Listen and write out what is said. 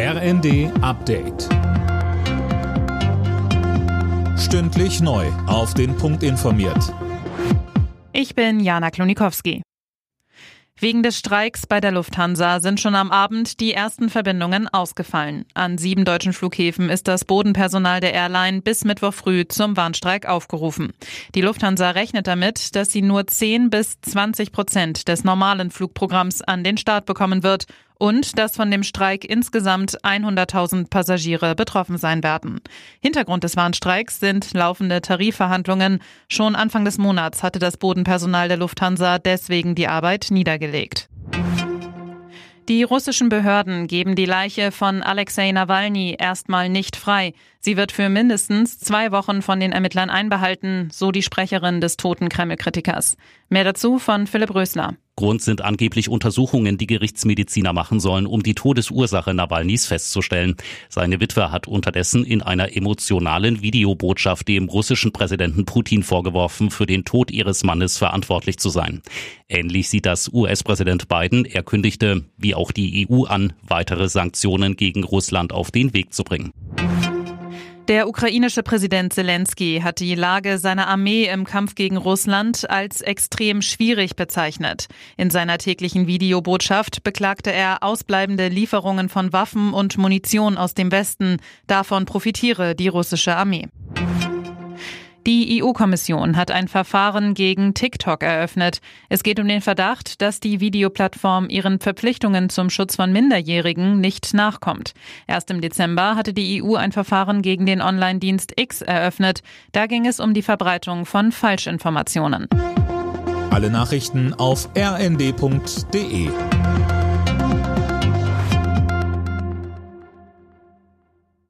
RND Update. Stündlich neu. Auf den Punkt informiert. Ich bin Jana Klonikowski. Wegen des Streiks bei der Lufthansa sind schon am Abend die ersten Verbindungen ausgefallen. An sieben deutschen Flughäfen ist das Bodenpersonal der Airline bis Mittwoch früh zum Warnstreik aufgerufen. Die Lufthansa rechnet damit, dass sie nur 10 bis 20 Prozent des normalen Flugprogramms an den Start bekommen wird und dass von dem Streik insgesamt 100.000 Passagiere betroffen sein werden. Hintergrund des Warnstreiks sind laufende Tarifverhandlungen. Schon Anfang des Monats hatte das Bodenpersonal der Lufthansa deswegen die Arbeit niedergelegt. Die russischen Behörden geben die Leiche von Alexei Nawalny erstmal nicht frei. Sie wird für mindestens zwei Wochen von den Ermittlern einbehalten, so die Sprecherin des toten Kreml-Kritikers. Mehr dazu von Philipp Rösler. Grund sind angeblich Untersuchungen, die Gerichtsmediziner machen sollen, um die Todesursache Nawalnys festzustellen. Seine Witwe hat unterdessen in einer emotionalen Videobotschaft dem russischen Präsidenten Putin vorgeworfen, für den Tod ihres Mannes verantwortlich zu sein. Ähnlich sieht das US-Präsident Biden. Er kündigte, wie auch die EU an, weitere Sanktionen gegen Russland auf den Weg zu bringen. Der ukrainische Präsident Zelensky hat die Lage seiner Armee im Kampf gegen Russland als extrem schwierig bezeichnet. In seiner täglichen Videobotschaft beklagte er ausbleibende Lieferungen von Waffen und Munition aus dem Westen. Davon profitiere die russische Armee. Die EU-Kommission hat ein Verfahren gegen TikTok eröffnet. Es geht um den Verdacht, dass die Videoplattform ihren Verpflichtungen zum Schutz von Minderjährigen nicht nachkommt. Erst im Dezember hatte die EU ein Verfahren gegen den Online-Dienst X eröffnet. Da ging es um die Verbreitung von Falschinformationen. Alle Nachrichten auf rnd.de